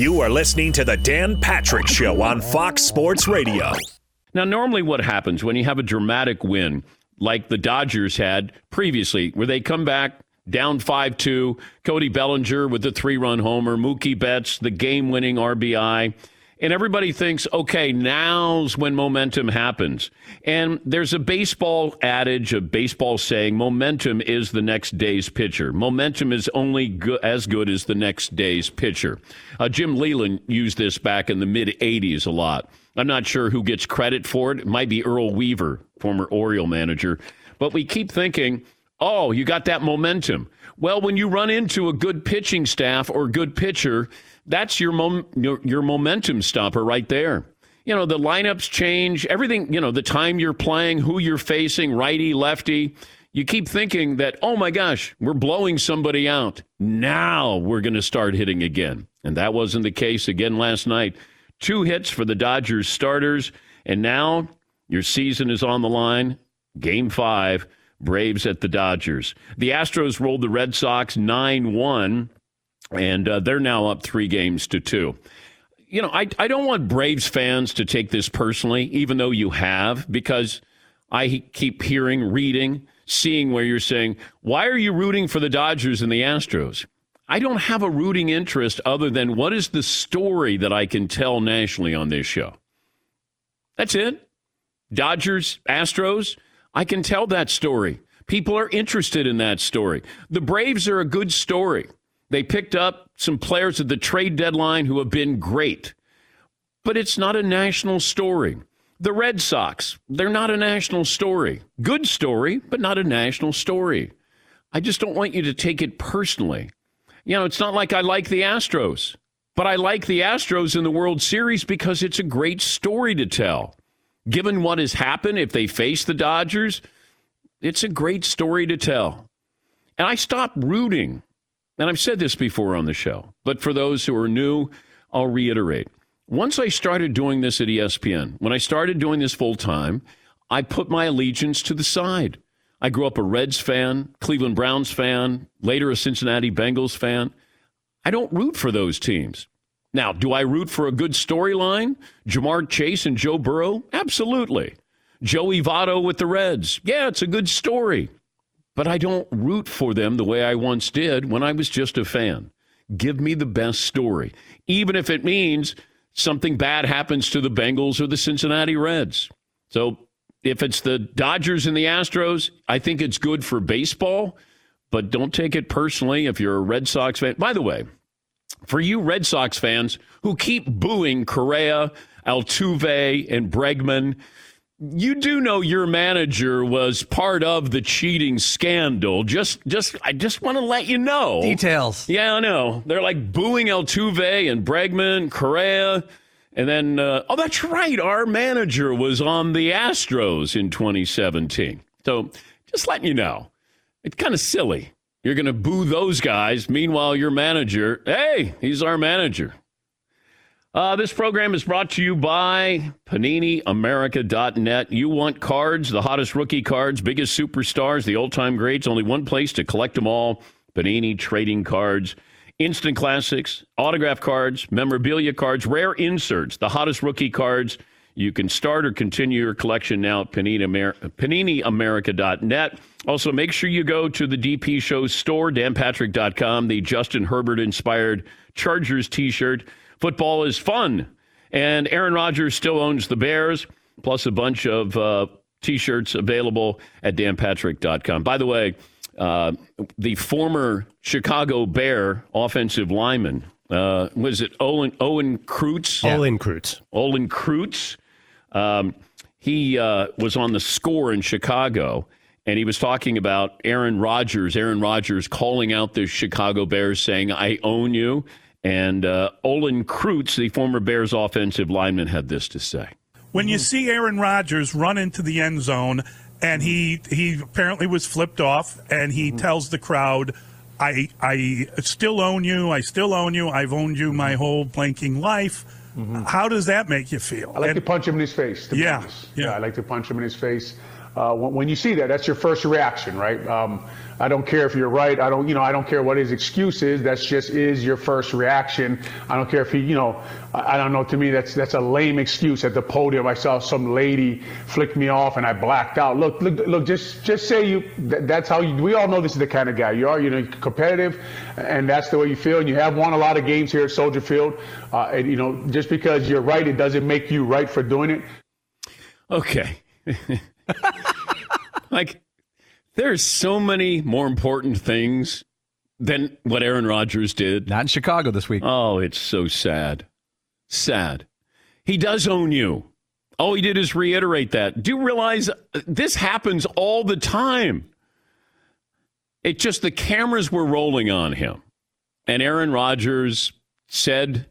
You are listening to the Dan Patrick Show on Fox Sports Radio. Now, normally what happens when you have a dramatic win, like the Dodgers had previously, where they come back down 5 2, Cody Bellinger with the three run homer, Mookie Betts, the game winning RBI. And everybody thinks, okay, now's when momentum happens. And there's a baseball adage, a baseball saying, momentum is the next day's pitcher. Momentum is only go- as good as the next day's pitcher. Uh, Jim Leyland used this back in the mid 80s a lot. I'm not sure who gets credit for it. It might be Earl Weaver, former Oriole manager. But we keep thinking, oh, you got that momentum. Well, when you run into a good pitching staff or good pitcher, that's your, mom, your, your momentum stopper right there. You know, the lineups change, everything, you know, the time you're playing, who you're facing, righty, lefty. You keep thinking that, oh my gosh, we're blowing somebody out. Now we're going to start hitting again. And that wasn't the case again last night. Two hits for the Dodgers starters. And now your season is on the line. Game five, Braves at the Dodgers. The Astros rolled the Red Sox 9 1 and uh, they're now up three games to two. You know, I, I don't want Braves fans to take this personally, even though you have, because I keep hearing, reading, seeing where you're saying, why are you rooting for the Dodgers and the Astros? I don't have a rooting interest other than what is the story that I can tell nationally on this show. That's it. Dodgers, Astros, I can tell that story. People are interested in that story. The Braves are a good story. They picked up some players at the trade deadline who have been great, but it's not a national story. The Red Sox, they're not a national story. Good story, but not a national story. I just don't want you to take it personally. You know, it's not like I like the Astros, but I like the Astros in the World Series because it's a great story to tell. Given what has happened, if they face the Dodgers, it's a great story to tell. And I stopped rooting and I've said this before on the show, but for those who are new, I'll reiterate. Once I started doing this at ESPN, when I started doing this full time, I put my allegiance to the side. I grew up a Reds fan, Cleveland Browns fan, later a Cincinnati Bengals fan. I don't root for those teams. Now, do I root for a good storyline? Ja'Marr Chase and Joe Burrow? Absolutely. Joey Votto with the Reds? Yeah, it's a good story but I don't root for them the way I once did when I was just a fan. Give me the best story, even if it means something bad happens to the Bengals or the Cincinnati Reds. So if it's the Dodgers and the Astros, I think it's good for baseball, but don't take it personally if you're a Red Sox fan. By the way, for you Red Sox fans who keep booing Correa, Altuve, and Bregman, you do know your manager was part of the cheating scandal. Just, just, I just want to let you know details. Yeah, I know. They're like booing Altuve and Bregman, Correa, and then uh, oh, that's right. Our manager was on the Astros in 2017. So just letting you know, it's kind of silly. You're going to boo those guys. Meanwhile, your manager, hey, he's our manager. Uh, this program is brought to you by PaniniAmerica.net. You want cards, the hottest rookie cards, biggest superstars, the old time greats. Only one place to collect them all Panini Trading Cards. Instant classics, autograph cards, memorabilia cards, rare inserts, the hottest rookie cards. You can start or continue your collection now at PaniniAmerica.net. Also, make sure you go to the DP Show store, danpatrick.com, the Justin Herbert inspired Chargers t shirt. Football is fun. And Aaron Rodgers still owns the Bears, plus a bunch of uh, t shirts available at danpatrick.com. By the way, uh, the former Chicago Bear offensive lineman, uh, was it Olin, Owen Kreutz? Yeah. Olin Kreutz. Olin Kreutz. Um, he uh, was on the score in Chicago, and he was talking about Aaron Rodgers. Aaron Rodgers calling out the Chicago Bears, saying, I own you. And uh, Olin Kreutz, the former Bears offensive lineman, had this to say. When you see Aaron Rodgers run into the end zone and he he apparently was flipped off and he mm-hmm. tells the crowd, I I still own you, I still own you, I've owned you my whole blanking life. Mm-hmm. How does that make you feel? I like and, to punch him in his face. Yeah, yeah, yeah. I like to punch him in his face. Uh, when, you see that, that's your first reaction, right? Um, I don't care if you're right. I don't, you know, I don't care what his excuse is. That's just is your first reaction. I don't care if he, you know, I, I don't know. To me, that's that's a lame excuse at the podium. I saw some lady flick me off and I blacked out. Look, look, look. Just just say you. That, that's how you. We all know this is the kind of guy you are. You know, competitive, and that's the way you feel. And you have won a lot of games here at Soldier Field. Uh, and you know, just because you're right, it doesn't make you right for doing it. Okay. like, there's so many more important things than what Aaron Rodgers did. Not in Chicago this week. Oh, it's so sad. Sad. He does own you. All he did is reiterate that. Do you realize uh, this happens all the time? It just the cameras were rolling on him. And Aaron Rodgers said,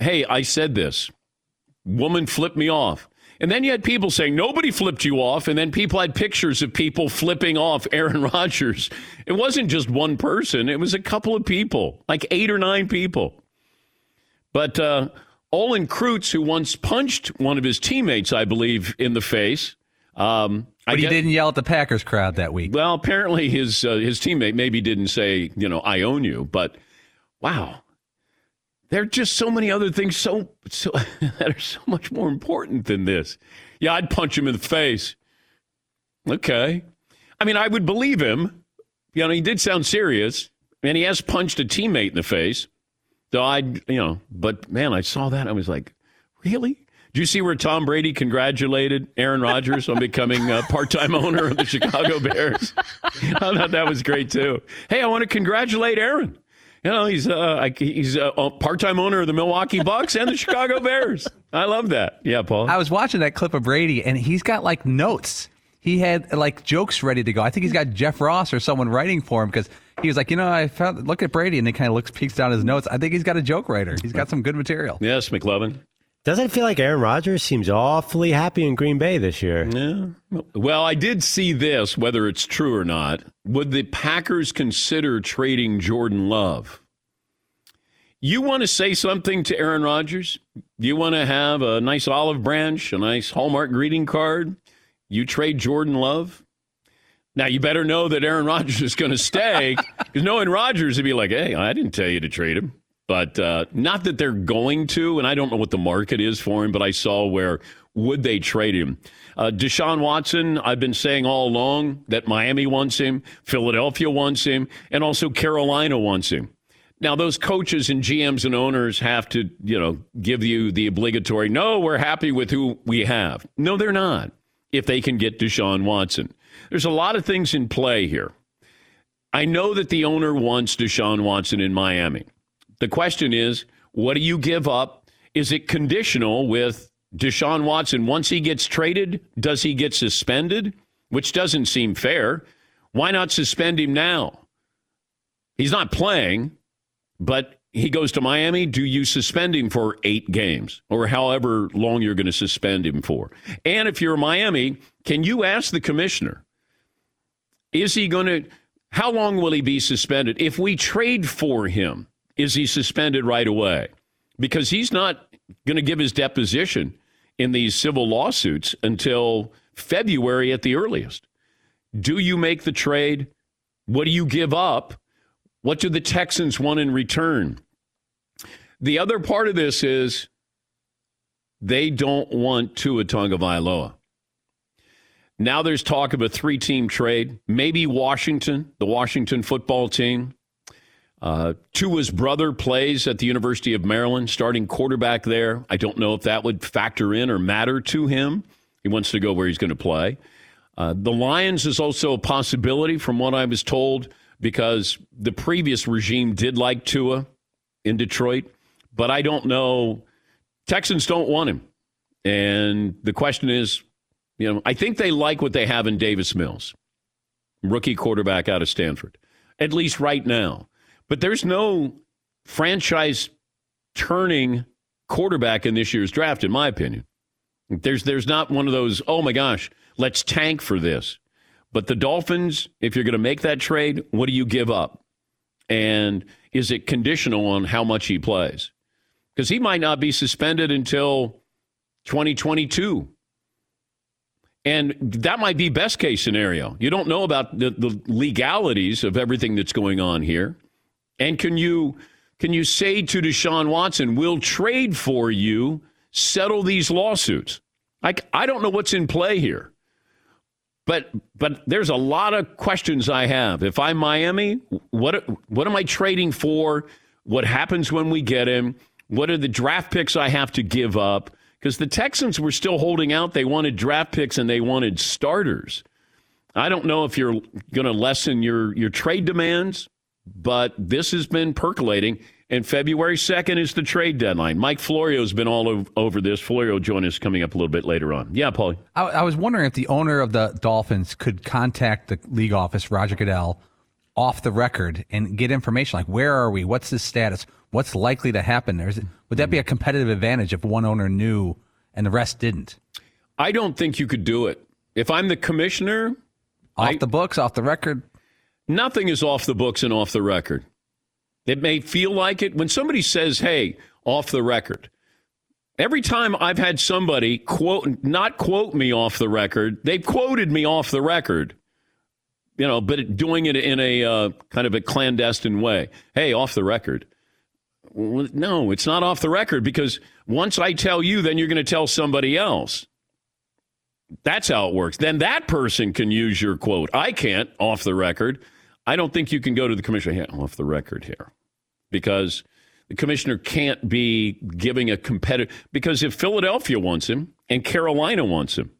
Hey, I said this. Woman flipped me off. And then you had people saying nobody flipped you off, and then people had pictures of people flipping off Aaron Rodgers. It wasn't just one person, it was a couple of people, like eight or nine people. But uh, Olin Kreutz, who once punched one of his teammates, I believe, in the face. Um, but he didn't yell at the Packers crowd that week. Well, apparently his uh, his teammate maybe didn't say, you know, I own you, but wow, there are just so many other things so, so that are so much more important than this. Yeah, I'd punch him in the face. Okay. I mean, I would believe him. You know, he did sound serious, and he has punched a teammate in the face. So I, you know, but man, I saw that. I was like, really? Did you see where Tom Brady congratulated Aaron Rodgers on becoming a part-time owner of the Chicago Bears? I thought that was great too. Hey, I want to congratulate Aaron. You know, he's uh, he's a part-time owner of the Milwaukee Bucks and the Chicago Bears. I love that. Yeah, Paul. I was watching that clip of Brady, and he's got like notes. He had like jokes ready to go. I think he's got Jeff Ross or someone writing for him because he was like, you know, I found look at Brady, and he kind of looks peeks down his notes. I think he's got a joke writer. He's got some good material. Yes, McLovin. Doesn't it feel like Aaron Rodgers seems awfully happy in Green Bay this year. Yeah. Well, I did see this, whether it's true or not. Would the Packers consider trading Jordan Love? You want to say something to Aaron Rodgers? You want to have a nice olive branch, a nice Hallmark greeting card? You trade Jordan Love? Now, you better know that Aaron Rodgers is going to stay because knowing Rodgers, he'd be like, hey, I didn't tell you to trade him. But uh, not that they're going to, and I don't know what the market is for him, but I saw where would they trade him. Uh, Deshaun Watson, I've been saying all along that Miami wants him, Philadelphia wants him, and also Carolina wants him. Now, those coaches and GMs and owners have to, you know, give you the obligatory, no, we're happy with who we have. No, they're not, if they can get Deshaun Watson. There's a lot of things in play here. I know that the owner wants Deshaun Watson in Miami. The question is, what do you give up? Is it conditional with Deshaun Watson? Once he gets traded, does he get suspended? Which doesn't seem fair. Why not suspend him now? He's not playing, but he goes to Miami. Do you suspend him for eight games or however long you're going to suspend him for? And if you're Miami, can you ask the commissioner, is he going to, how long will he be suspended? If we trade for him, is he suspended right away? Because he's not going to give his deposition in these civil lawsuits until February at the earliest. Do you make the trade? What do you give up? What do the Texans want in return? The other part of this is they don't want Tua Tagovailoa. Now there's talk of a three-team trade. Maybe Washington, the Washington football team. Uh, Tua's brother plays at the University of Maryland, starting quarterback there. I don't know if that would factor in or matter to him. He wants to go where he's going to play. Uh, the Lions is also a possibility, from what I was told because the previous regime did like Tua in Detroit, but I don't know. Texans don't want him. And the question is, you know, I think they like what they have in Davis Mills, rookie quarterback out of Stanford, at least right now. But there's no franchise turning quarterback in this year's draft, in my opinion. There's there's not one of those, oh my gosh, let's tank for this. But the Dolphins, if you're going to make that trade, what do you give up? And is it conditional on how much he plays? Because he might not be suspended until 2022. And that might be best case scenario. You don't know about the, the legalities of everything that's going on here. And can you can you say to Deshaun Watson, we'll trade for you, settle these lawsuits? Like I don't know what's in play here. But but there's a lot of questions I have. If I'm Miami, what what am I trading for? What happens when we get him? What are the draft picks I have to give up? because the Texans were still holding out. They wanted draft picks and they wanted starters. I don't know if you're going to lessen your, your trade demands, but this has been percolating. And February 2nd is the trade deadline. Mike Florio's been all over this. Florio will join us coming up a little bit later on. Yeah, Paulie. I, I was wondering if the owner of the Dolphins could contact the league office, Roger Goodell, off the record and get information like where are we? What's the status? What's likely to happen? There's, would that be a mm-hmm. competitive advantage if one owner knew and the rest didn't? I don't think you could do it. If I'm the commissioner, off I, the books, off the record. Nothing is off the books and off the record. It may feel like it when somebody says, "Hey, off the record." Every time I've had somebody quote not quote me off the record, they've quoted me off the record. You know, but doing it in a uh, kind of a clandestine way. Hey, off the record. No, it's not off the record because once I tell you, then you're going to tell somebody else. That's how it works. Then that person can use your quote. I can't off the record. I don't think you can go to the commissioner yeah, off the record here because the commissioner can't be giving a competitive. Because if Philadelphia wants him and Carolina wants him,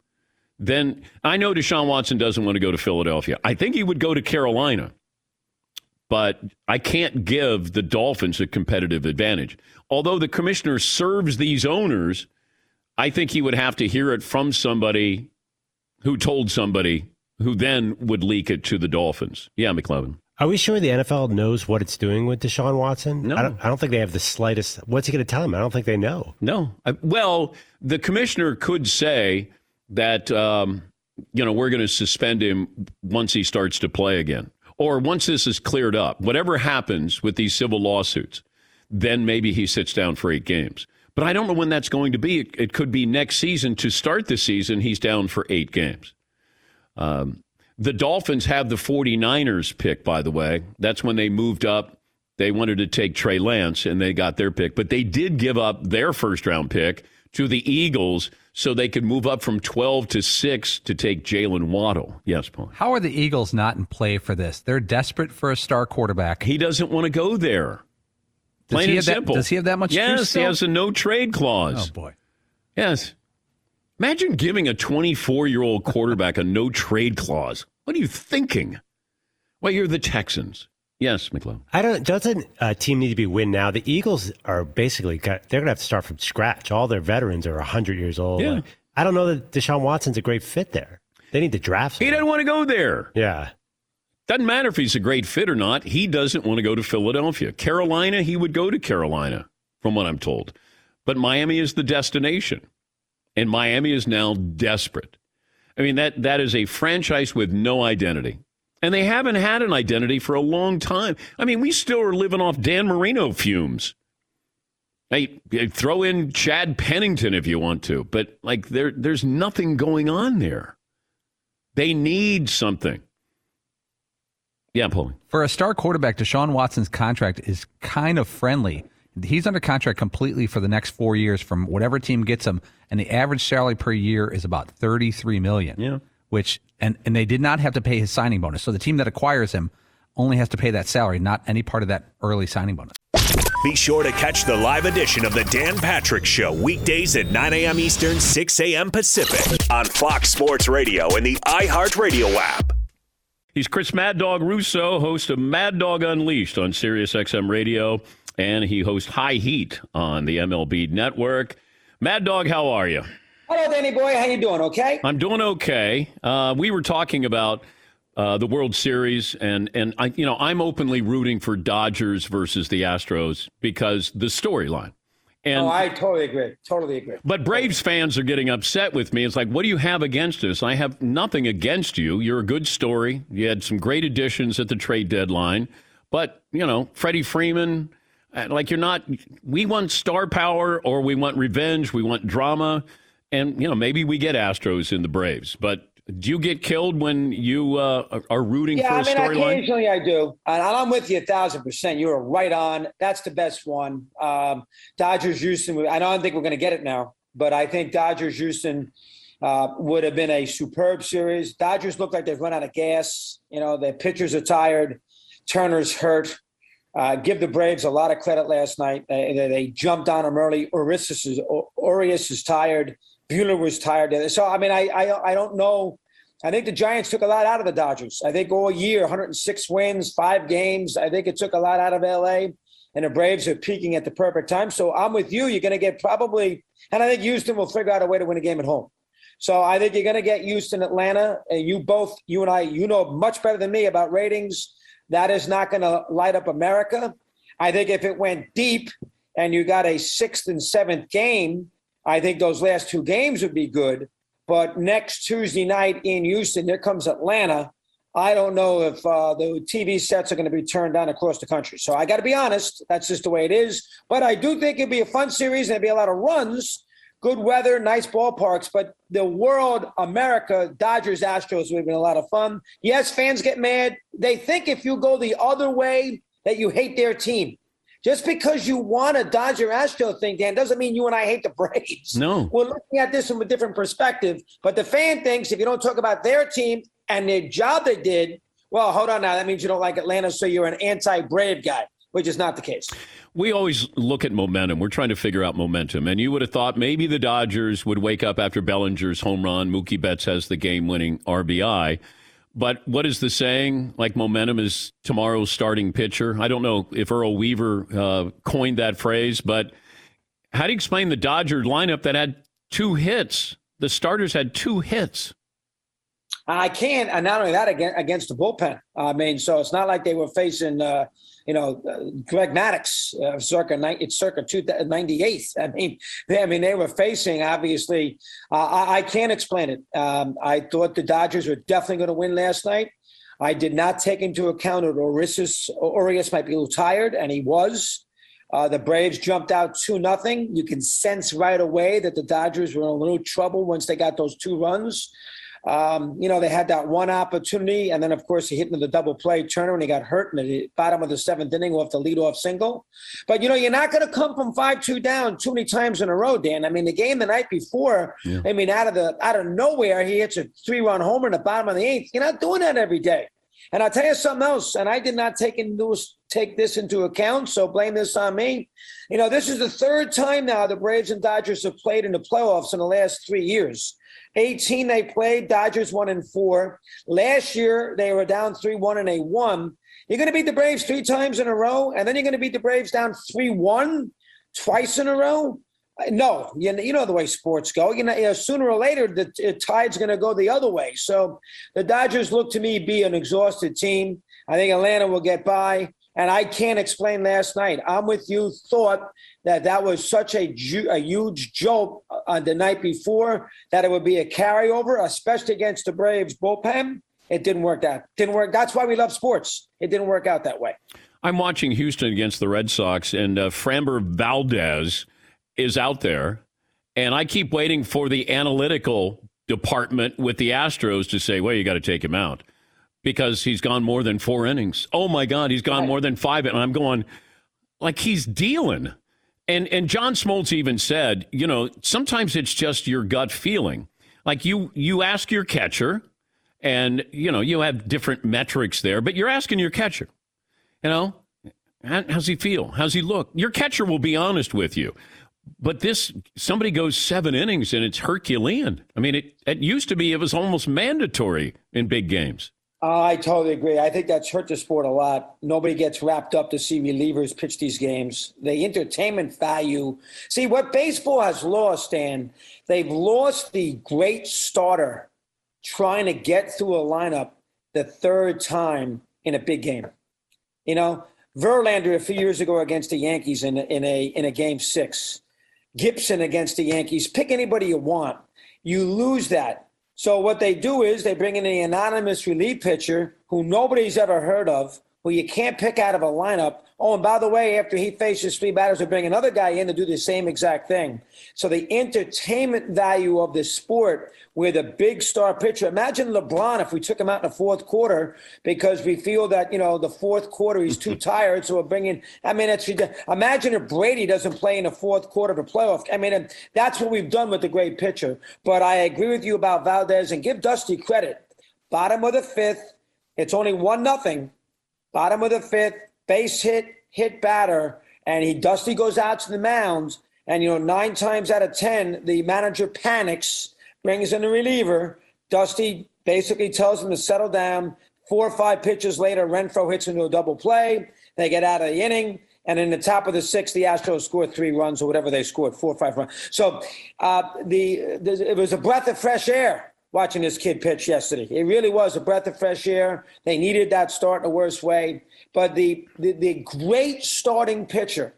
then I know Deshaun Watson doesn't want to go to Philadelphia. I think he would go to Carolina but I can't give the Dolphins a competitive advantage. Although the commissioner serves these owners, I think he would have to hear it from somebody who told somebody who then would leak it to the Dolphins. Yeah, McLovin. Are we sure the NFL knows what it's doing with Deshaun Watson? No. I don't, I don't think they have the slightest. What's he going to tell him? I don't think they know. No. I, well, the commissioner could say that, um, you know, we're going to suspend him once he starts to play again or once this is cleared up, whatever happens with these civil lawsuits, then maybe he sits down for eight games. But I don't know when that's going to be. It, it could be next season. To start the season, he's down for eight games. Um, the Dolphins have the 49ers pick, by the way. That's when they moved up. They wanted to take Trey Lance, and they got their pick. But they did give up their first round pick to the Eagles so they could move up from 12 to 6 to take Jalen Waddle. Yes, Paul. How are the Eagles not in play for this? They're desperate for a star quarterback. He doesn't want to go there. Does Plain he and simple. That, does he have that much? Yes, he has a no trade clause. Oh boy. Yes. Imagine giving a 24 year old quarterback a no trade clause. What are you thinking? Well, you're the Texans. Yes, McLovin. I don't. Doesn't a team need to be win now? The Eagles are basically got, they're going to have to start from scratch. All their veterans are hundred years old. Yeah. I don't know that Deshaun Watson's a great fit there. They need to draft. He doesn't want to go there. Yeah. Doesn't matter if he's a great fit or not. He doesn't want to go to Philadelphia. Carolina, he would go to Carolina, from what I'm told. But Miami is the destination. And Miami is now desperate. I mean, that, that is a franchise with no identity. And they haven't had an identity for a long time. I mean, we still are living off Dan Marino fumes. Hey, throw in Chad Pennington if you want to, but like there, there's nothing going on there. They need something. Yeah, Paulie. For a star quarterback, Deshaun Watson's contract is kind of friendly. He's under contract completely for the next four years from whatever team gets him, and the average salary per year is about thirty-three million. Yeah which and and they did not have to pay his signing bonus. So the team that acquires him only has to pay that salary, not any part of that early signing bonus. Be sure to catch the live edition of the Dan Patrick Show weekdays at 9 a.m. Eastern, 6 a.m. Pacific on Fox Sports Radio and the iHeartRadio app. He's Chris Mad Dog Russo, host of Mad Dog Unleashed on Sirius XM Radio, and he hosts High Heat on the MLB Network. Mad Dog, how are you? Hello, Danny boy. How you doing? Okay. I'm doing okay. Uh, we were talking about uh, the World Series, and and I, you know, I'm openly rooting for Dodgers versus the Astros because the storyline. And, oh, I totally agree. Totally agree. But Braves fans are getting upset with me. It's like, what do you have against us? I have nothing against you. You're a good story. You had some great additions at the trade deadline, but you know, Freddie Freeman. Uh, like you're not. We want star power, or we want revenge. We want drama and you know maybe we get Astros in the Braves, but do you get killed when you uh, are rooting yeah, for a I mean, storyline? occasionally I do, and I'm with you a thousand percent. You are right on. That's the best one. Um, Dodgers Houston. I don't think we're going to get it now, but I think Dodgers Houston uh, would have been a superb series. Dodgers look like they've run out of gas. You know, their pitchers are tired. Turner's hurt. Uh, give the Braves a lot of credit last night. They, they, they jumped on them early. Urias is, is tired. Buehler was tired. So I mean, I, I I don't know. I think the Giants took a lot out of the Dodgers. I think all year, 106 wins, five games. I think it took a lot out of LA, and the Braves are peaking at the perfect time. So I'm with you. You're going to get probably, and I think Houston will figure out a way to win a game at home. So I think you're going to get Houston, Atlanta, and you both, you and I, you know much better than me about ratings. That is not going to light up America. I think if it went deep and you got a sixth and seventh game, I think those last two games would be good. But next Tuesday night in Houston, there comes Atlanta. I don't know if uh, the TV sets are going to be turned on across the country. So I got to be honest, that's just the way it is. But I do think it'd be a fun series and there'd be a lot of runs, good weather, nice ballparks. But the world, America, Dodgers, Astros would have been a lot of fun. Yes, fans get mad. They think if you go the other way, that you hate their team. Just because you want a Dodger Astro thing, Dan, doesn't mean you and I hate the Braves. No. We're looking at this from a different perspective. But the fan thinks if you don't talk about their team and their job they did, well, hold on now. That means you don't like Atlanta, so you're an anti Brave guy, which is not the case. We always look at momentum. We're trying to figure out momentum. And you would have thought maybe the Dodgers would wake up after Bellinger's home run. Mookie Betts has the game winning RBI. But what is the saying? Like momentum is tomorrow's starting pitcher. I don't know if Earl Weaver uh, coined that phrase, but how do you explain the Dodger lineup that had two hits? The starters had two hits. I can't, and not only that, against against the bullpen. I mean, so it's not like they were facing, uh, you know, uh, Greg Maddux, uh, circa it's circa two, 98. I mean, they, I mean, they were facing obviously. Uh, I, I, can't explain it. Um, I thought the Dodgers were definitely going to win last night. I did not take into account that Urias might be a little tired, and he was. Uh, the Braves jumped out two nothing. You can sense right away that the Dodgers were in a little trouble once they got those two runs. Um, you know, they had that one opportunity, and then of course he hit into the double play Turner, and he got hurt in the bottom of the seventh inning off the leadoff single. But you know, you're not going to come from five two down too many times in a row, Dan. I mean, the game the night before, yeah. I mean, out of the out of nowhere, he hits a three run homer in the bottom of the eighth. You're not doing that every day. And I'll tell you something else, and I did not take into take this into account, so blame this on me. You know, this is the third time now the Braves and Dodgers have played in the playoffs in the last three years. 18 they played, Dodgers one and four. Last year they were down 3 1 and they won. You're going to beat the Braves three times in a row, and then you're going to beat the Braves down 3 1 twice in a row. Uh, no, you know, you know the way sports go. You know, you know sooner or later the tide's going to go the other way. So the Dodgers look to me be an exhausted team. I think Atlanta will get by. And I can't explain last night. I'm with you. Thought that that was such a, ju- a huge jolt on uh, the night before that it would be a carryover, especially against the Braves bullpen. It didn't work out. Didn't work. That's why we love sports. It didn't work out that way. I'm watching Houston against the Red Sox, and uh, Framber Valdez is out there, and I keep waiting for the analytical department with the Astros to say, "Well, you got to take him out." Because he's gone more than four innings. Oh my God, he's gone more than five. And I'm going, like he's dealing. And and John Smoltz even said, you know, sometimes it's just your gut feeling. Like you you ask your catcher, and you know you have different metrics there, but you're asking your catcher, you know, how's he feel? How's he look? Your catcher will be honest with you. But this somebody goes seven innings and it's Herculean. I mean, it it used to be it was almost mandatory in big games. I totally agree. I think that's hurt the sport a lot. Nobody gets wrapped up to see relievers pitch these games. The entertainment value. See, what baseball has lost, Dan, they've lost the great starter trying to get through a lineup the third time in a big game. You know, Verlander a few years ago against the Yankees in, in a in a game six. Gibson against the Yankees. Pick anybody you want. You lose that. So what they do is they bring in an anonymous relief pitcher who nobody's ever heard of, who you can't pick out of a lineup, Oh, and by the way, after he faces three batters, they bring another guy in to do the same exact thing. So the entertainment value of this sport with a big star pitcher. Imagine LeBron if we took him out in the fourth quarter because we feel that, you know, the fourth quarter he's too tired. So we're bringing, I mean, it's, imagine if Brady doesn't play in the fourth quarter of a playoff. I mean, that's what we've done with the great pitcher. But I agree with you about Valdez and give Dusty credit. Bottom of the fifth, it's only one nothing. Bottom of the fifth, base hit, hit batter, and he Dusty goes out to the mound. And you know, nine times out of ten, the manager panics brings in the reliever. Dusty basically tells him to settle down. Four or five pitches later, Renfroe hits into a double play. They get out of the inning. And in the top of the sixth, the Astros scored three runs or whatever they scored, four or five runs. So uh, the, the it was a breath of fresh air watching this kid pitch yesterday. It really was a breath of fresh air. They needed that start in the worst way. But the, the, the great starting pitcher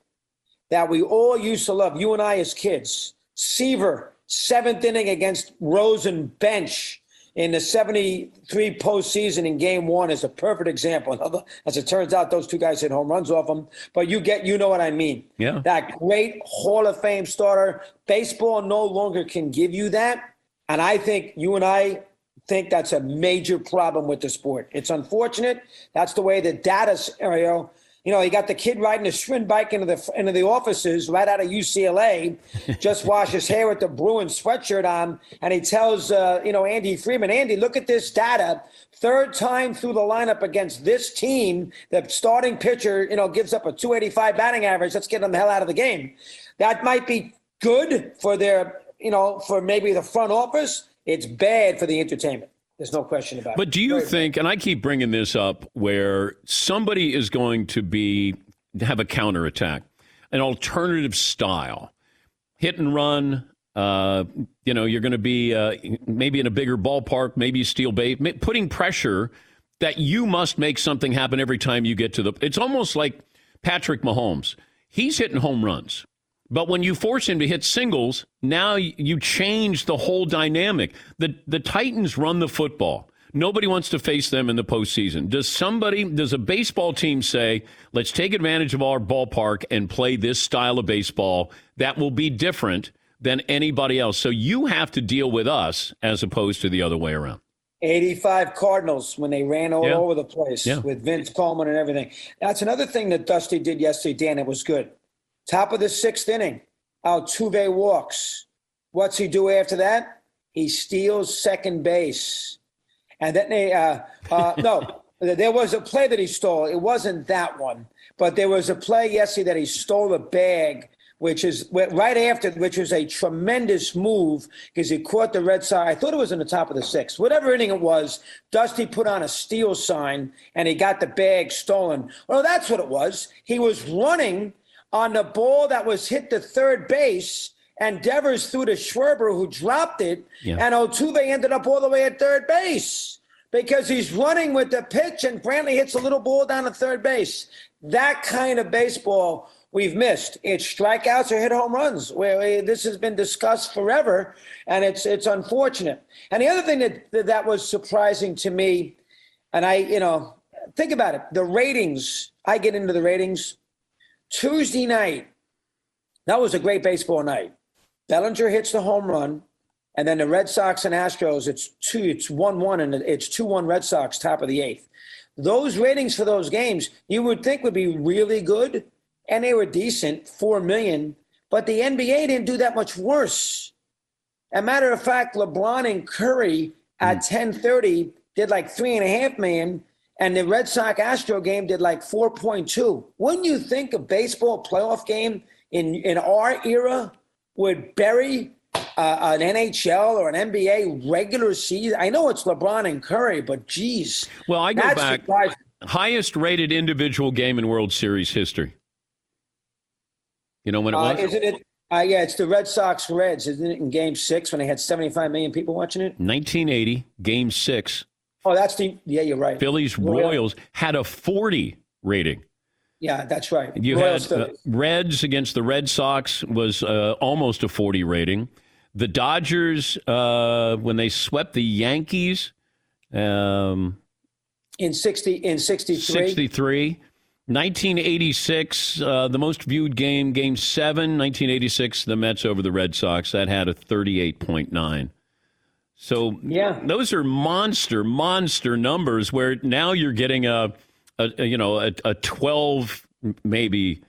that we all used to love, you and I as kids, Seaver, seventh inning against Rose and Bench in the 73 postseason in game one is a perfect example. As it turns out, those two guys hit home runs off him, But you get, you know what I mean. Yeah. That great Hall of Fame starter. Baseball no longer can give you that. And I think you and I think that's a major problem with the sport. It's unfortunate. That's the way the data scenario you know, he got the kid riding a Schwinn bike into the into the offices right out of UCLA, just wash his hair with the Bruin sweatshirt on, and he tells uh, you know Andy Friedman, Andy, look at this data. Third time through the lineup against this team, the starting pitcher, you know, gives up a 285 batting average. Let's get them the hell out of the game. That might be good for their, you know, for maybe the front office. It's bad for the entertainment. There's no question about but it. But do you Very think, and I keep bringing this up, where somebody is going to be have a counterattack, an alternative style, hit and run. Uh, you know, you're going to be uh, maybe in a bigger ballpark, maybe steel bait, putting pressure that you must make something happen every time you get to the. It's almost like Patrick Mahomes. He's hitting home runs. But when you force him to hit singles, now you change the whole dynamic. The the Titans run the football. Nobody wants to face them in the postseason. Does somebody, does a baseball team say, let's take advantage of our ballpark and play this style of baseball that will be different than anybody else? So you have to deal with us as opposed to the other way around. 85 Cardinals when they ran all yeah. over the place yeah. with Vince Coleman and everything. That's another thing that Dusty did yesterday, Dan. It was good. Top of the sixth inning, Altuve walks. What's he do after that? He steals second base. And then they, uh, uh, no, there was a play that he stole. It wasn't that one, but there was a play yesterday that he stole a bag, which is right after, which was a tremendous move because he caught the Red Sox. I thought it was in the top of the sixth. Whatever inning it was, Dusty put on a steal sign and he got the bag stolen. Well, that's what it was. He was running on the ball that was hit to third base. And Devers threw to Schwarber, who dropped it. Yeah. And Altuve ended up all the way at third base because he's running with the pitch, and Brantley hits a little ball down to third base. That kind of baseball we've missed. It's strikeouts or hit home runs. Where this has been discussed forever, and it's it's unfortunate. And the other thing that that was surprising to me, and I, you know, think about it. The ratings. I get into the ratings. Tuesday night, that was a great baseball night. Bellinger hits the home run, and then the Red Sox and Astros, it's two, it's one one, and it's two one Red Sox, top of the eighth. Those ratings for those games, you would think would be really good, and they were decent, four million. But the NBA didn't do that much worse. As a matter of fact, LeBron and Curry at mm. ten thirty did like three and a half million, and the Red Sox Astro game did like 4.2. Wouldn't you think a baseball playoff game in, in our era would bury uh, an NHL or an NBA regular season? I know it's LeBron and Curry, but geez. Well, I go back. Surprising. Highest rated individual game in World Series history. You know when it uh, was? Isn't it? Uh, yeah, it's the Red Sox Reds, isn't it? In Game Six, when they had 75 million people watching it. 1980, Game Six. Oh, that's the yeah. You're right. Phillies Royals had a 40 rating. Yeah, that's right. You Royals, had uh, Reds against the Red Sox was uh, almost a 40 rating. The Dodgers uh, when they swept the Yankees um, in 60 in 63. 63. 1986, uh, the most viewed game, Game Seven, 1986, the Mets over the Red Sox. That had a 38.9. So Yeah. those are monster, monster numbers. Where now you're getting a, a, a, you know, a, a 12 maybe,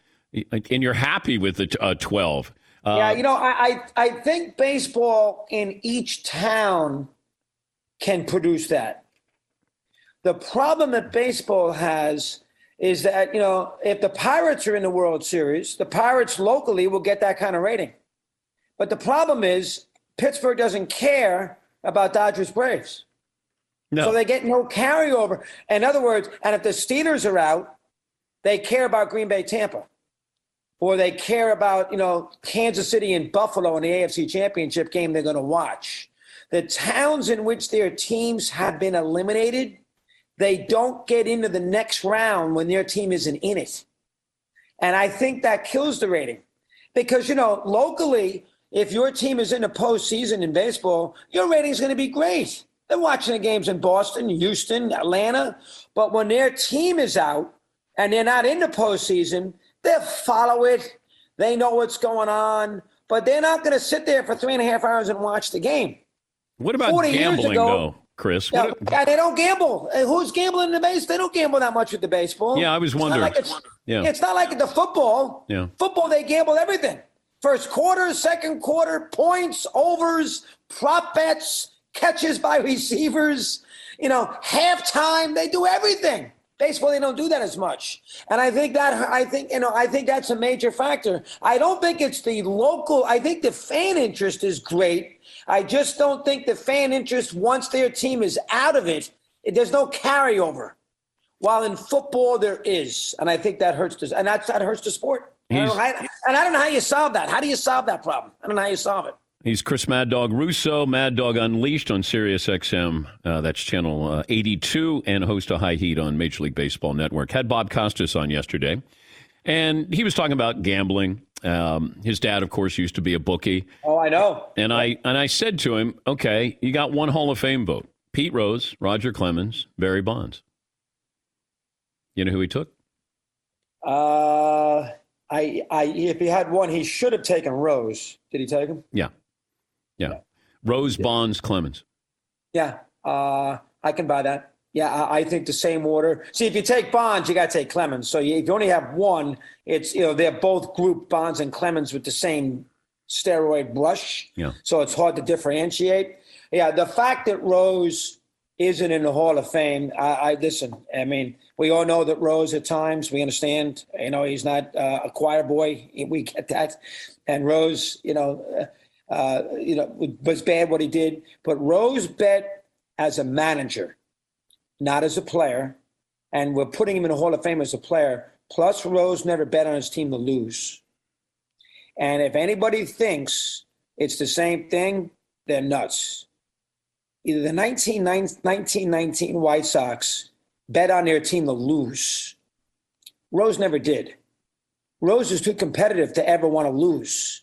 and you're happy with a 12. Uh, Yeah, you know, I, I I think baseball in each town can produce that. The problem that baseball has is that, you know, if the Pirates are in the World Series, the Pirates locally will get that kind of rating. But the problem is Pittsburgh doesn't care about Dodgers Braves. no. So they get no carryover. In other words, and if the Steelers are out, they care about Green Bay Tampa. Or they care about, you know, Kansas City and Buffalo in the AFC Championship game they're going to watch. The towns in which their teams have been eliminated, they don't get into the next round when their team isn't in it. And I think that kills the rating. Because, you know, locally, if your team is in the postseason in baseball, your rating's going to be great. They're watching the games in Boston, Houston, Atlanta. But when their team is out and they're not in the postseason, they'll follow it. They know what's going on. But they're not going to sit there for three and a half hours and watch the game. what about 40 years gambling, ago- though, Chris? Yeah, What- yeah, they don't gamble. Uh, Who's gambling in the base? They don't gamble that much with the baseball. Yeah, I was It's not wondering. like it's, Yeah. it's not like the football. Yeah. Football, they gamble everything. First quarter, second quarter, points, overs, prop bets, catches by receivers, you know, halftime. They do everything. Baseball, they don't do that as much. And I think that I think, you know, I think that's a major factor. I don't think it's the local, I think the fan interest is great. I just don't think the fan interest, once their team is out of it, there's no carryover. While in football there is, and I think that hurts the, and that's that hurts the sport. I don't know and I don't know how you solve that. How do you solve that problem? I don't know how you solve it. He's Chris Mad Dog Russo, Mad Dog Unleashed on Sirius XM. Uh, that's channel uh, 82 and host of High Heat on Major League Baseball Network. Had Bob Costas on yesterday, and he was talking about gambling. Um, his dad, of course, used to be a bookie, Oh, I know. and I and I said to him, "Okay, you got one Hall of Fame vote: Pete Rose, Roger Clemens, Barry Bonds. You know who he took? Uh, I, I, if he had one, he should have taken Rose. Did he take him? Yeah, yeah, Rose, Bonds, Clemens. Yeah. Uh, I can buy that. Yeah, I, I think the same order. See, if you take Bonds, you got to take Clemens. So you, if you only have one, it's you know they're both group Bonds and Clemens with the same steroid brush. Yeah. So it's hard to differentiate. Yeah, the fact that Rose isn't in the Hall of Fame, I, I listen. I mean, we all know that Rose at times we understand. You know, he's not uh, a choir boy. We get that. And Rose, you know, uh, uh, you know, was bad what he did. But Rose bet as a manager, not as a player, and we're putting him in the Hall of Fame as a player. Plus, Rose never bet on his team to lose. And if anybody thinks it's the same thing, they're nuts. Either the 19, 1919 White Sox bet on their team to lose. Rose never did. Rose is too competitive to ever want to lose.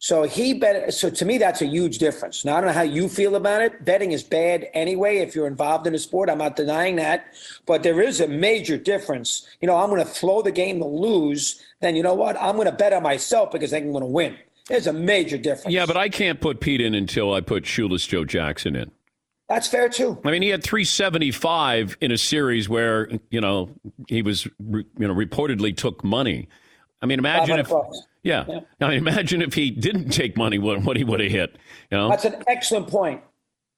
So he bet. So to me, that's a huge difference. Now I don't know how you feel about it. Betting is bad anyway if you're involved in a sport. I'm not denying that, but there is a major difference. You know, I'm going to throw the game to lose. Then you know what? I'm going to bet on myself because I'm going to win. There's a major difference. Yeah, but I can't put Pete in until I put Shoeless Joe Jackson in. That's fair too. I mean, he had 375 in a series where, you know, he was, you know, reportedly took money. I mean, imagine if, yeah. Yeah. I mean, imagine if he didn't take money, what, what he would have hit, you know? That's an excellent point.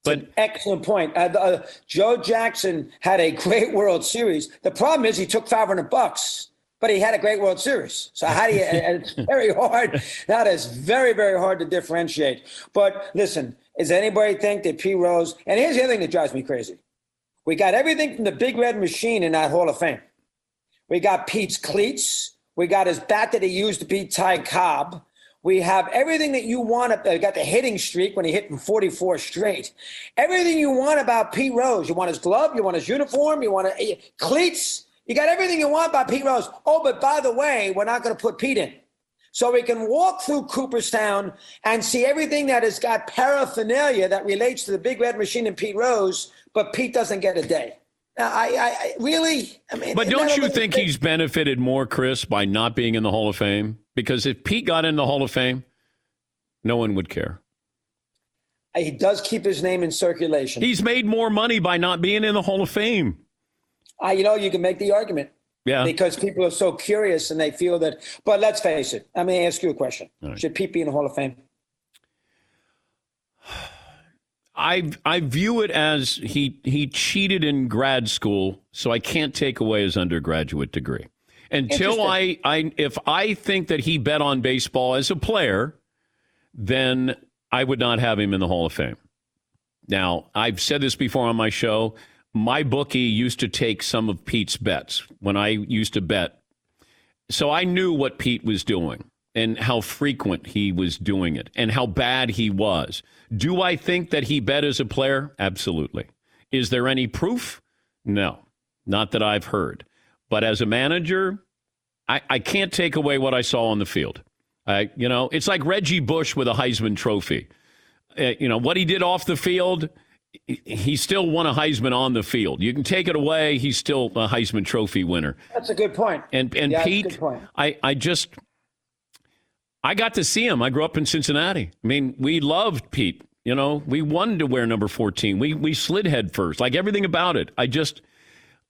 But- an excellent point. Uh, uh, Joe Jackson had a great World Series. The problem is he took 500 bucks, but he had a great World Series. So how do you? and it's very hard. That is very very hard to differentiate. But listen, does anybody think that P Rose? And here's the other thing that drives me crazy. We got everything from the Big Red Machine in that Hall of Fame. We got Pete's cleats. We got his bat that he used to beat Ty Cobb. We have everything that you want. Uh, got the hitting streak when he hit from 44 straight. Everything you want about Pete Rose. You want his glove. You want his uniform. You want uh, cleats. You got everything you want by Pete Rose. Oh, but by the way, we're not going to put Pete in. So we can walk through Cooperstown and see everything that has got paraphernalia that relates to the Big Red Machine and Pete Rose, but Pete doesn't get a day. Now, I, I really, I mean, but don't you think he's benefited more, Chris, by not being in the Hall of Fame? Because if Pete got in the Hall of Fame, no one would care. He does keep his name in circulation. He's made more money by not being in the Hall of Fame. I, you know, you can make the argument. Yeah. Because people are so curious and they feel that. But let's face it. Let me ask you a question. Right. Should Pete be in the Hall of Fame? I I view it as he he cheated in grad school, so I can't take away his undergraduate degree. Until I, I if I think that he bet on baseball as a player, then I would not have him in the Hall of Fame. Now, I've said this before on my show. My bookie used to take some of Pete's bets when I used to bet. So I knew what Pete was doing and how frequent he was doing it and how bad he was. Do I think that he bet as a player? Absolutely. Is there any proof? No, not that I've heard. But as a manager, I, I can't take away what I saw on the field. I, you know, it's like Reggie Bush with a Heisman Trophy. Uh, you know what he did off the field. He still won a Heisman on the field. You can take it away; he's still a Heisman Trophy winner. That's a good point. And and yeah, Pete, I I just I got to see him. I grew up in Cincinnati. I mean, we loved Pete. You know, we wanted to wear number 14. We we slid head first, like everything about it. I just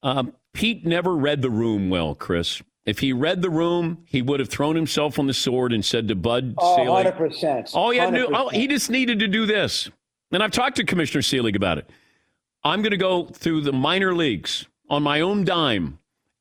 um, Pete never read the room well, Chris. If he read the room, he would have thrown himself on the sword and said to Bud oh, Selig, 100%. Oh, yeah, oh, he just needed to do this. And I've talked to Commissioner Selig about it. I'm going to go through the minor leagues on my own dime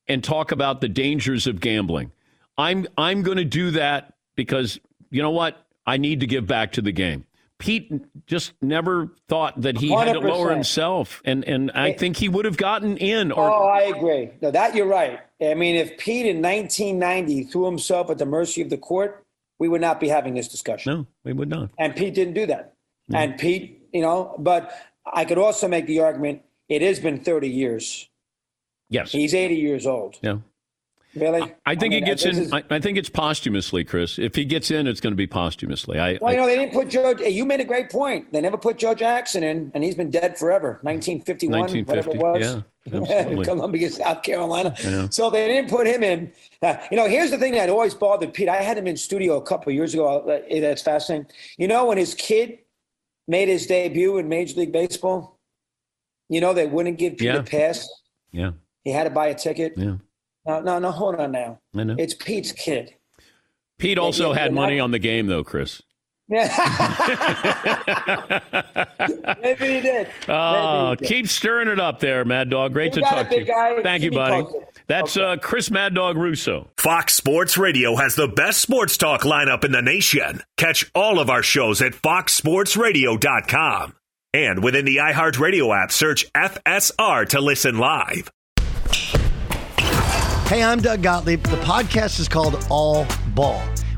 and talk about the dangers of gambling. I'm I'm going to do that because you know what? I need to give back to the game. Pete just never thought that he 100%. had to lower himself, and and I think he would have gotten in. Or, oh, I agree. No, that you're right. I mean, if Pete in 1990 threw himself at the mercy of the court, we would not be having this discussion. No, we would not. And Pete didn't do that. No. And Pete, you know, but I could also make the argument it has been 30 years. Yes. He's 80 years old. Yeah. Really? I think I mean, he gets in. Is, I, I, think it's posthumously, Chris. If he gets in, it's going to be posthumously. I, well, you know, they didn't put Joe. You made a great point. They never put Joe Jackson in, and he's been dead forever. 1951, 1950, whatever it was. Yeah, Columbia, South Carolina. Yeah. So they didn't put him in. Uh, you know, here's the thing that always bothered Pete. I had him in studio a couple years ago. Uh, that's fascinating. You know, when his kid made his debut in Major League Baseball, you know, they wouldn't give Pete yeah. a pass. Yeah. He had to buy a ticket. Yeah. No, no, no. Hold on now. I know. It's Pete's kid. Pete also had money on the game, though, Chris. Yeah. Maybe he did. Oh, he did. keep stirring it up there, Mad Dog. Great you to talk to you. Guy. Thank Keep you, buddy. That's okay. uh, Chris Mad Dog Russo. Fox Sports Radio has the best sports talk lineup in the nation. Catch all of our shows at foxsportsradio.com. And within the iHeartRadio app, search FSR to listen live. Hey, I'm Doug Gottlieb. The podcast is called All Ball.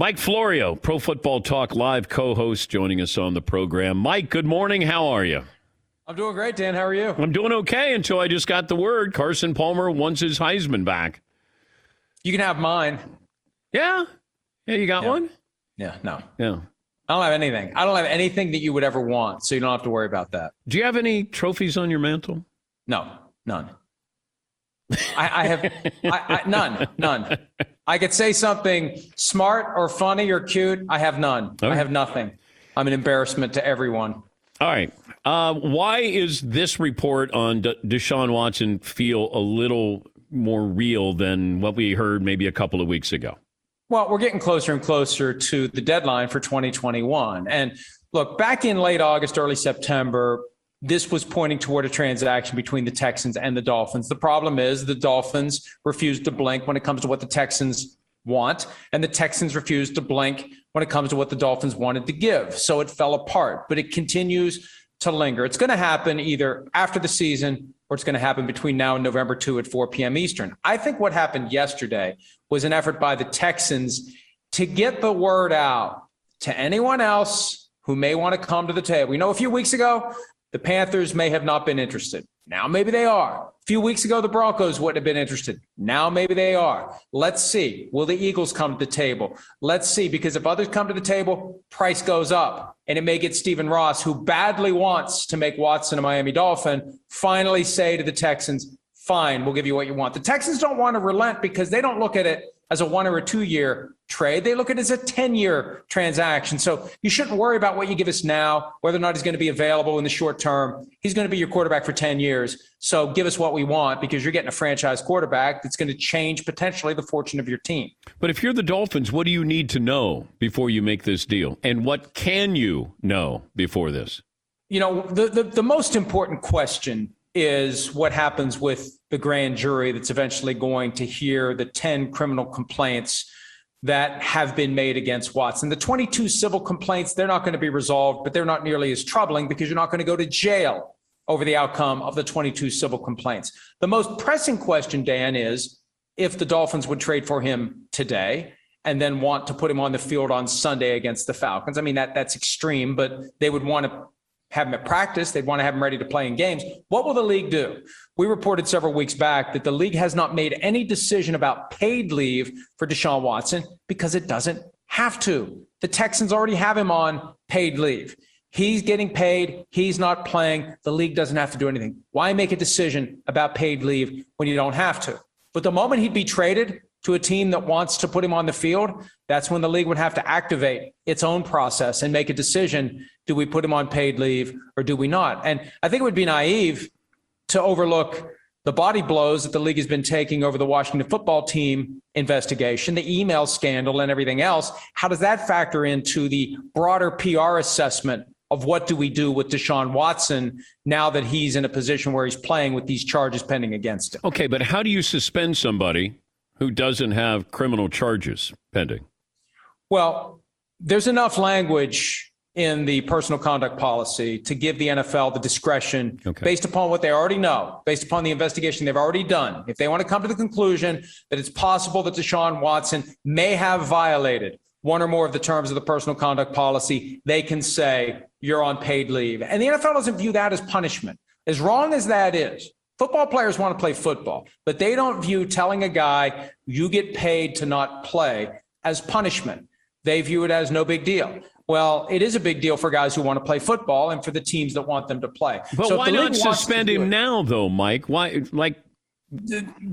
Mike Florio, Pro Football Talk Live co host, joining us on the program. Mike, good morning. How are you? I'm doing great, Dan. How are you? I'm doing okay until I just got the word Carson Palmer wants his Heisman back. You can have mine. Yeah. Yeah, you got yeah. one? Yeah, no. Yeah. I don't have anything. I don't have anything that you would ever want, so you don't have to worry about that. Do you have any trophies on your mantle? No, none. I, I have I, I, none, none. I could say something smart or funny or cute. I have none. Okay. I have nothing. I'm an embarrassment to everyone. All right. Uh, why is this report on De- Deshaun Watson feel a little more real than what we heard maybe a couple of weeks ago? Well, we're getting closer and closer to the deadline for 2021. And look, back in late August, early September, this was pointing toward a transaction between the Texans and the Dolphins. The problem is the Dolphins refused to blink when it comes to what the Texans want, and the Texans refused to blink when it comes to what the Dolphins wanted to give. So it fell apart, but it continues to linger. It's going to happen either after the season or it's going to happen between now and November 2 at 4 p.m. Eastern. I think what happened yesterday was an effort by the Texans to get the word out to anyone else who may want to come to the table. You know, a few weeks ago, the Panthers may have not been interested. Now maybe they are. A few weeks ago, the Broncos wouldn't have been interested. Now maybe they are. Let's see. Will the Eagles come to the table? Let's see, because if others come to the table, price goes up. And it may get Stephen Ross, who badly wants to make Watson a Miami Dolphin, finally say to the Texans, fine, we'll give you what you want. The Texans don't want to relent because they don't look at it as a one or a two year trade. They look at it as a 10 year transaction. So you shouldn't worry about what you give us now, whether or not he's going to be available in the short term. He's going to be your quarterback for 10 years. So give us what we want because you're getting a franchise quarterback that's going to change potentially the fortune of your team. But if you're the Dolphins, what do you need to know before you make this deal? And what can you know before this? You know, the, the, the most important question is what happens with the grand jury that's eventually going to hear the 10 criminal complaints that have been made against Watson. The 22 civil complaints, they're not going to be resolved, but they're not nearly as troubling because you're not going to go to jail over the outcome of the 22 civil complaints. The most pressing question, Dan, is if the Dolphins would trade for him today and then want to put him on the field on Sunday against the Falcons. I mean, that that's extreme, but they would want to have him at practice. They'd want to have him ready to play in games. What will the league do? We reported several weeks back that the league has not made any decision about paid leave for Deshaun Watson because it doesn't have to. The Texans already have him on paid leave. He's getting paid. He's not playing. The league doesn't have to do anything. Why make a decision about paid leave when you don't have to? But the moment he'd be traded, to a team that wants to put him on the field, that's when the league would have to activate its own process and make a decision. Do we put him on paid leave or do we not? And I think it would be naive to overlook the body blows that the league has been taking over the Washington football team investigation, the email scandal, and everything else. How does that factor into the broader PR assessment of what do we do with Deshaun Watson now that he's in a position where he's playing with these charges pending against him? Okay, but how do you suspend somebody who doesn't have criminal charges pending? Well, there's enough language in the personal conduct policy to give the NFL the discretion okay. based upon what they already know, based upon the investigation they've already done. If they want to come to the conclusion that it's possible that Deshaun Watson may have violated one or more of the terms of the personal conduct policy, they can say you're on paid leave. And the NFL doesn't view that as punishment. As wrong as that is, Football players want to play football, but they don't view telling a guy you get paid to not play as punishment. They view it as no big deal. Well, it is a big deal for guys who want to play football and for the teams that want them to play. But so why not suspend him it, now, though, Mike? Why, like,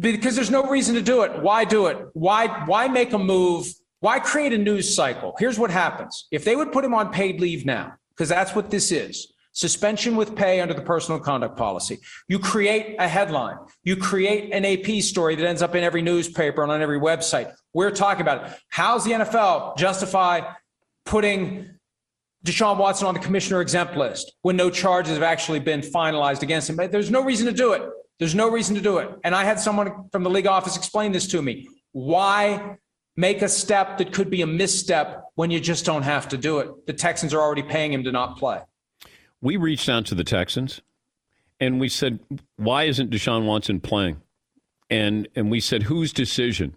because there's no reason to do it. Why do it? Why, why make a move? Why create a news cycle? Here's what happens: if they would put him on paid leave now, because that's what this is suspension with pay under the personal conduct policy. You create a headline. You create an AP story that ends up in every newspaper and on every website. We're talking about it. How's the NFL justify putting Deshaun Watson on the commissioner exempt list when no charges have actually been finalized against him? There's no reason to do it. There's no reason to do it. And I had someone from the league office explain this to me. Why make a step that could be a misstep when you just don't have to do it? The Texans are already paying him to not play we reached out to the Texans and we said, why isn't Deshaun Watson playing? And and we said, whose decision?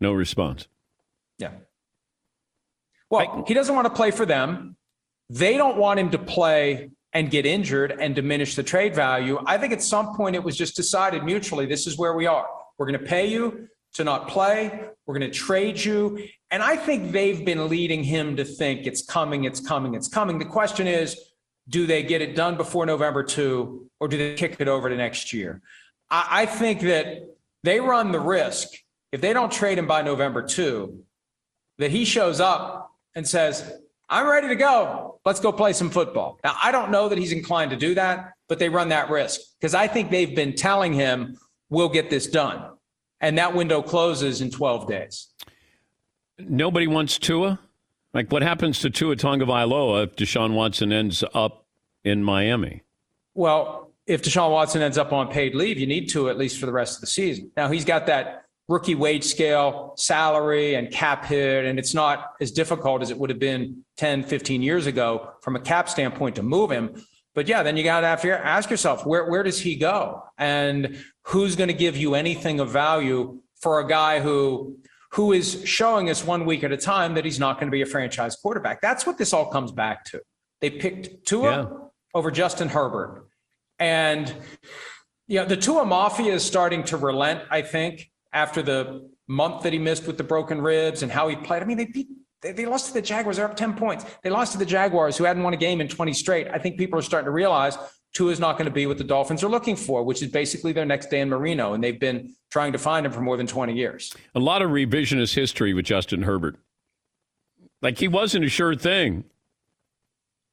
No response. Yeah. Well, I, he doesn't want to play for them. They don't want him to play and get injured and diminish the trade value. I think at some point it was just decided mutually this is where we are. We're going to pay you to not play. We're going to trade you. And I think they've been leading him to think it's coming, it's coming, it's coming. The question is, do they get it done before November 2 or do they kick it over to next year? I, I think that they run the risk if they don't trade him by November 2 that he shows up and says, I'm ready to go. Let's go play some football. Now, I don't know that he's inclined to do that, but they run that risk because I think they've been telling him, we'll get this done. And that window closes in 12 days. Nobody wants Tua? Like, what happens to Tua Tagovailoa if Deshaun Watson ends up in Miami? Well, if Deshaun Watson ends up on paid leave, you need to at least for the rest of the season. Now, he's got that rookie wage scale, salary, and cap hit, and it's not as difficult as it would have been 10, 15 years ago from a cap standpoint to move him. But yeah, then you got to ask yourself where where does he go, and who's going to give you anything of value for a guy who who is showing us one week at a time that he's not going to be a franchise quarterback. That's what this all comes back to. They picked Tua yeah. over Justin Herbert. And you know, the Tua Mafia is starting to relent, I think, after the month that he missed with the broken ribs and how he played. I mean, they beat they, they lost to the Jaguars. They're up 10 points. They lost to the Jaguars, who hadn't won a game in 20 straight. I think people are starting to realize Tua is not going to be what the Dolphins are looking for, which is basically their next Dan Marino. And they've been trying to find him for more than 20 years. A lot of revisionist history with Justin Herbert. Like he wasn't a sure thing.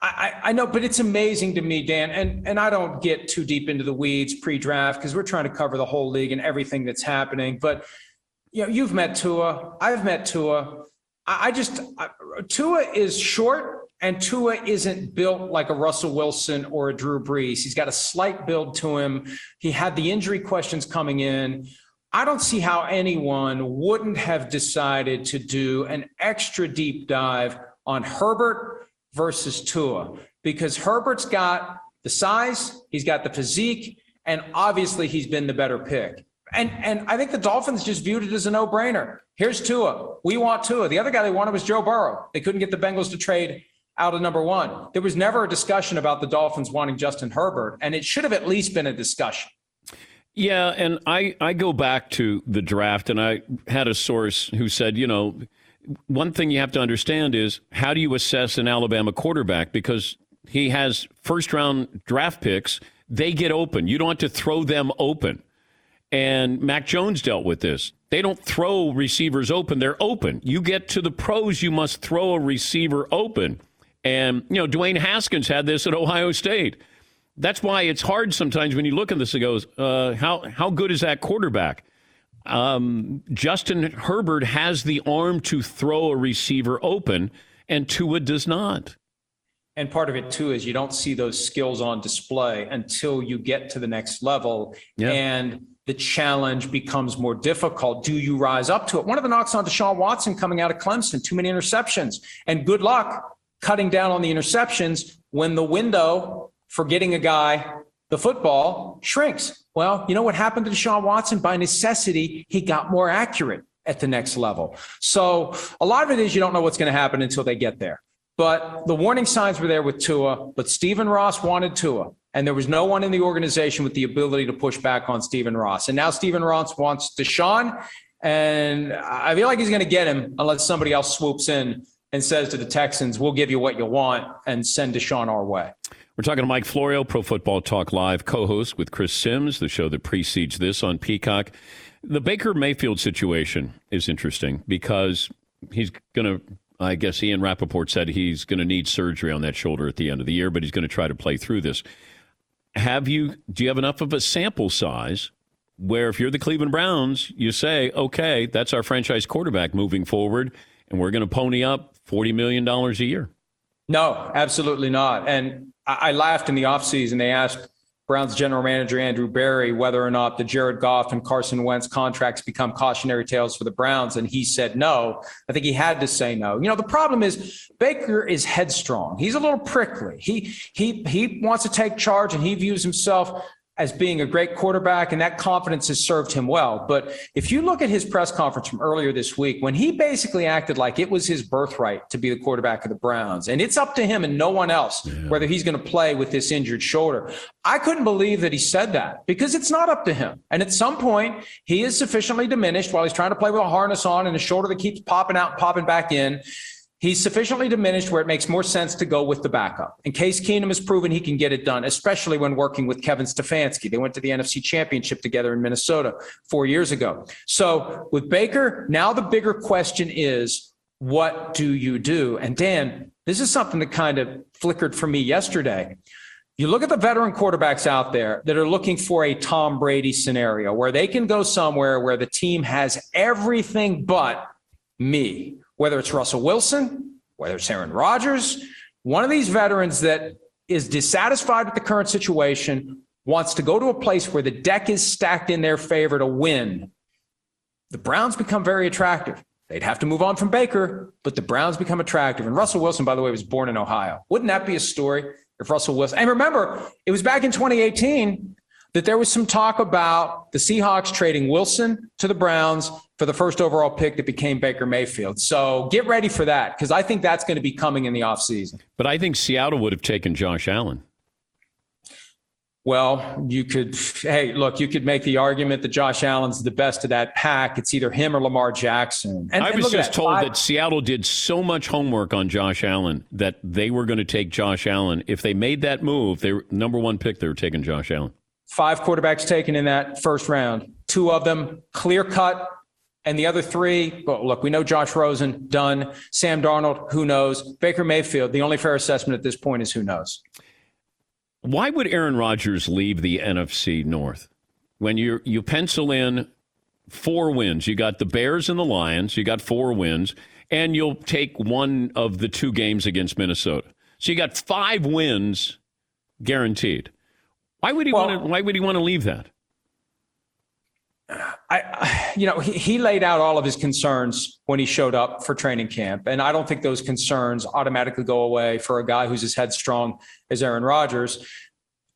I, I know, but it's amazing to me, Dan, and, and I don't get too deep into the weeds pre-draft because we're trying to cover the whole league and everything that's happening. But you know, you've met Tua, I've met Tua. I, I just I, Tua is short, and Tua isn't built like a Russell Wilson or a Drew Brees. He's got a slight build to him. He had the injury questions coming in. I don't see how anyone wouldn't have decided to do an extra deep dive on Herbert versus Tua because Herbert's got the size, he's got the physique, and obviously he's been the better pick. And and I think the Dolphins just viewed it as a no-brainer. Here's Tua. We want Tua. The other guy they wanted was Joe Burrow. They couldn't get the Bengals to trade out of number one. There was never a discussion about the Dolphins wanting Justin Herbert, and it should have at least been a discussion. Yeah, and I, I go back to the draft, and I had a source who said, you know, one thing you have to understand is how do you assess an Alabama quarterback? Because he has first round draft picks, they get open. You don't want to throw them open. And Mac Jones dealt with this. They don't throw receivers open, they're open. You get to the pros, you must throw a receiver open. And, you know, Dwayne Haskins had this at Ohio State that's why it's hard sometimes when you look at this and goes, uh, how how good is that quarterback? Um, Justin Herbert has the arm to throw a receiver open, and Tua does not. And part of it too is you don't see those skills on display until you get to the next level, yeah. and the challenge becomes more difficult. Do you rise up to it? One of the knocks on Deshaun Watson coming out of Clemson, too many interceptions, and good luck cutting down on the interceptions when the window for getting a guy the football shrinks. Well, you know what happened to Deshaun Watson? By necessity, he got more accurate at the next level. So a lot of it is you don't know what's going to happen until they get there. But the warning signs were there with Tua, but Stephen Ross wanted Tua. And there was no one in the organization with the ability to push back on Stephen Ross. And now Stephen Ross wants Deshaun. And I feel like he's going to get him unless somebody else swoops in and says to the Texans, we'll give you what you want and send Deshaun our way. We're talking to Mike Florio, Pro Football Talk Live co host with Chris Sims, the show that precedes this on Peacock. The Baker Mayfield situation is interesting because he's going to, I guess Ian Rapoport said he's going to need surgery on that shoulder at the end of the year, but he's going to try to play through this. Have you, do you have enough of a sample size where if you're the Cleveland Browns, you say, okay, that's our franchise quarterback moving forward, and we're going to pony up $40 million a year? No, absolutely not. And I, laughed in the offseason. They asked Browns general manager Andrew Berry whether or not the Jared Goff and Carson Wentz contracts become cautionary tales for the Browns, and he said no. I think he had to say no. You know, the problem is Baker is headstrong. He's a little prickly. He he he wants to take charge, and he views himself as being a great quarterback, and that confidence has served him well. But if you look at his press conference from earlier this week, when he basically acted like it was his birthright to be the quarterback of the Browns, and it's up to him and no one else yeah. whether he's going to play with this injured shoulder. I couldn't believe that he said that because it's not up to him. And at some point, he is sufficiently diminished while he's trying to play with a harness on and a shoulder that keeps popping out and popping back in He's sufficiently diminished where it makes more sense to go with the backup. And Case Keenum has proven he can get it done, especially when working with Kevin Stefanski. They went to the NFC Championship together in Minnesota four years ago. So with Baker, now the bigger question is, what do you do? And Dan, this is something that kind of flickered for me yesterday. You look at the veteran quarterbacks out there that are looking for a Tom Brady scenario where they can go somewhere where the team has everything but me whether it's Russell Wilson, whether it's Aaron Rodgers, one of these veterans that is dissatisfied with the current situation, wants to go to a place where the deck is stacked in their favor to win. The Browns become very attractive. They'd have to move on from Baker, but the Browns become attractive. And Russell Wilson, by the way, was born in Ohio. Wouldn't that be a story if Russell Wilson. And remember, it was back in 2018 that there was some talk about the Seahawks trading Wilson to the Browns for the first overall pick that became Baker Mayfield. So get ready for that because I think that's going to be coming in the offseason. But I think Seattle would have taken Josh Allen. Well, you could, hey, look, you could make the argument that Josh Allen's the best of that pack. It's either him or Lamar Jackson. And, I was just that, told five, that Seattle did so much homework on Josh Allen that they were going to take Josh Allen. If they made that move, they were number one pick, they were taking Josh Allen. Five quarterbacks taken in that first round. Two of them clear cut, and the other three, well, look, we know Josh Rosen, done. Sam Darnold, who knows? Baker Mayfield, the only fair assessment at this point is who knows. Why would Aaron Rodgers leave the NFC North? When you you pencil in four wins, you got the Bears and the Lions, you got four wins, and you'll take one of the two games against Minnesota. So you got five wins guaranteed. Why would he well, want to? Why would he want to leave that? I, you know, he, he laid out all of his concerns when he showed up for training camp, and I don't think those concerns automatically go away for a guy who's as headstrong as Aaron Rodgers.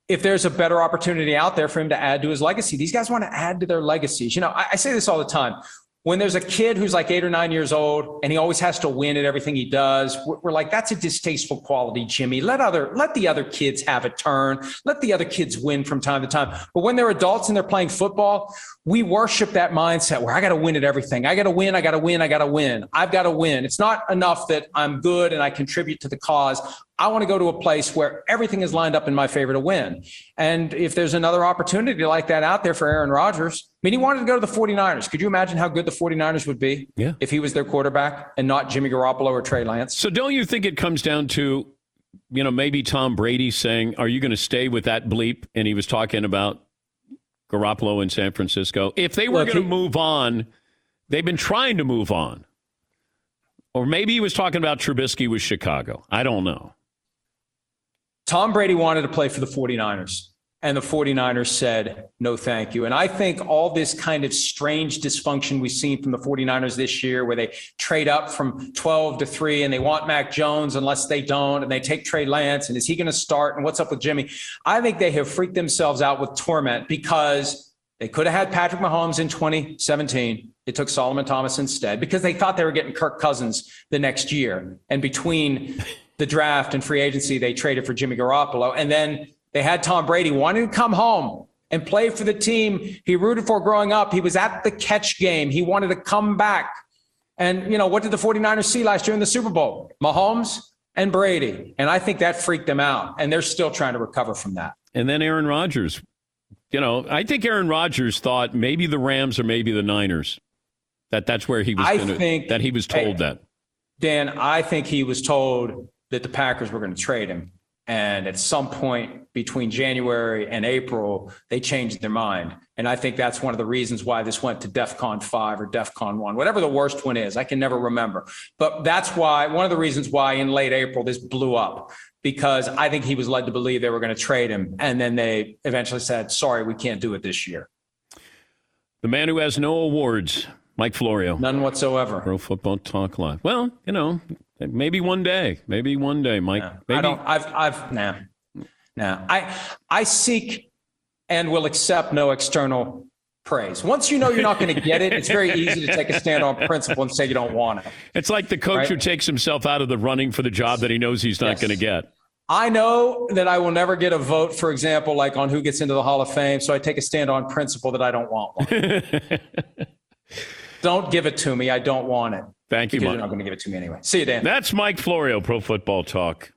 If there's a better opportunity out there for him to add to his legacy, these guys want to add to their legacies. You know, I, I say this all the time when there's a kid who's like eight or nine years old and he always has to win at everything he does we're like that's a distasteful quality jimmy. Let other let the other kids have a turn. Let the other kids win from time to time. But when they're adults and they're playing football we worship that mindset where i got to win at everything. I got to win i got to win i got to win. I've got to win. It's not enough that i'm good and i contribute to the cause I want to go to a place where everything is lined up in my favor to win. And if there's another opportunity like that out there for Aaron Rodgers, I mean, he wanted to go to the 49ers. Could you imagine how good the 49ers would be yeah. if he was their quarterback and not Jimmy Garoppolo or Trey Lance? So don't you think it comes down to, you know, maybe Tom Brady saying, Are you going to stay with that bleep? And he was talking about Garoppolo in San Francisco. If they were going to move on, they've been trying to move on. Or maybe he was talking about Trubisky with Chicago. I don't know. Tom Brady wanted to play for the 49ers. And the 49ers said, no, thank you. And I think all this kind of strange dysfunction we've seen from the 49ers this year, where they trade up from 12 to 3 and they want Mac Jones unless they don't, and they take Trey Lance, and is he going to start? And what's up with Jimmy? I think they have freaked themselves out with torment because they could have had Patrick Mahomes in 2017. It took Solomon Thomas instead because they thought they were getting Kirk Cousins the next year. And between the draft and free agency, they traded for Jimmy Garoppolo. And then they had Tom Brady wanting to come home and play for the team he rooted for growing up. He was at the catch game. He wanted to come back. And, you know, what did the 49ers see last year in the Super Bowl? Mahomes and Brady. And I think that freaked them out. And they're still trying to recover from that. And then Aaron Rodgers. You know, I think Aaron Rodgers thought maybe the Rams or maybe the Niners. That that's where he was. I gonna, think that he was told hey, that. Dan, I think he was told that the Packers were going to trade him. And at some point between January and April, they changed their mind. And I think that's one of the reasons why this went to DEFCON 5 or DEFCON 1, whatever the worst one is. I can never remember. But that's why, one of the reasons why in late April this blew up, because I think he was led to believe they were going to trade him. And then they eventually said, sorry, we can't do it this year. The man who has no awards, Mike Florio. None whatsoever. Pro Football Talk Live. Well, you know, Maybe one day. Maybe one day, Mike. Maybe. I don't. I've. I've. Nah. Nah. I. I seek and will accept no external praise. Once you know you're not going to get it, it's very easy to take a stand on principle and say you don't want it. It's like the coach right? who takes himself out of the running for the job that he knows he's not yes. going to get. I know that I will never get a vote, for example, like on who gets into the Hall of Fame. So I take a stand on principle that I don't want one. don't give it to me. I don't want it. Thank you, Mike. You're not going to give it to me anyway. See you, Dan. That's Mike Florio, Pro Football Talk.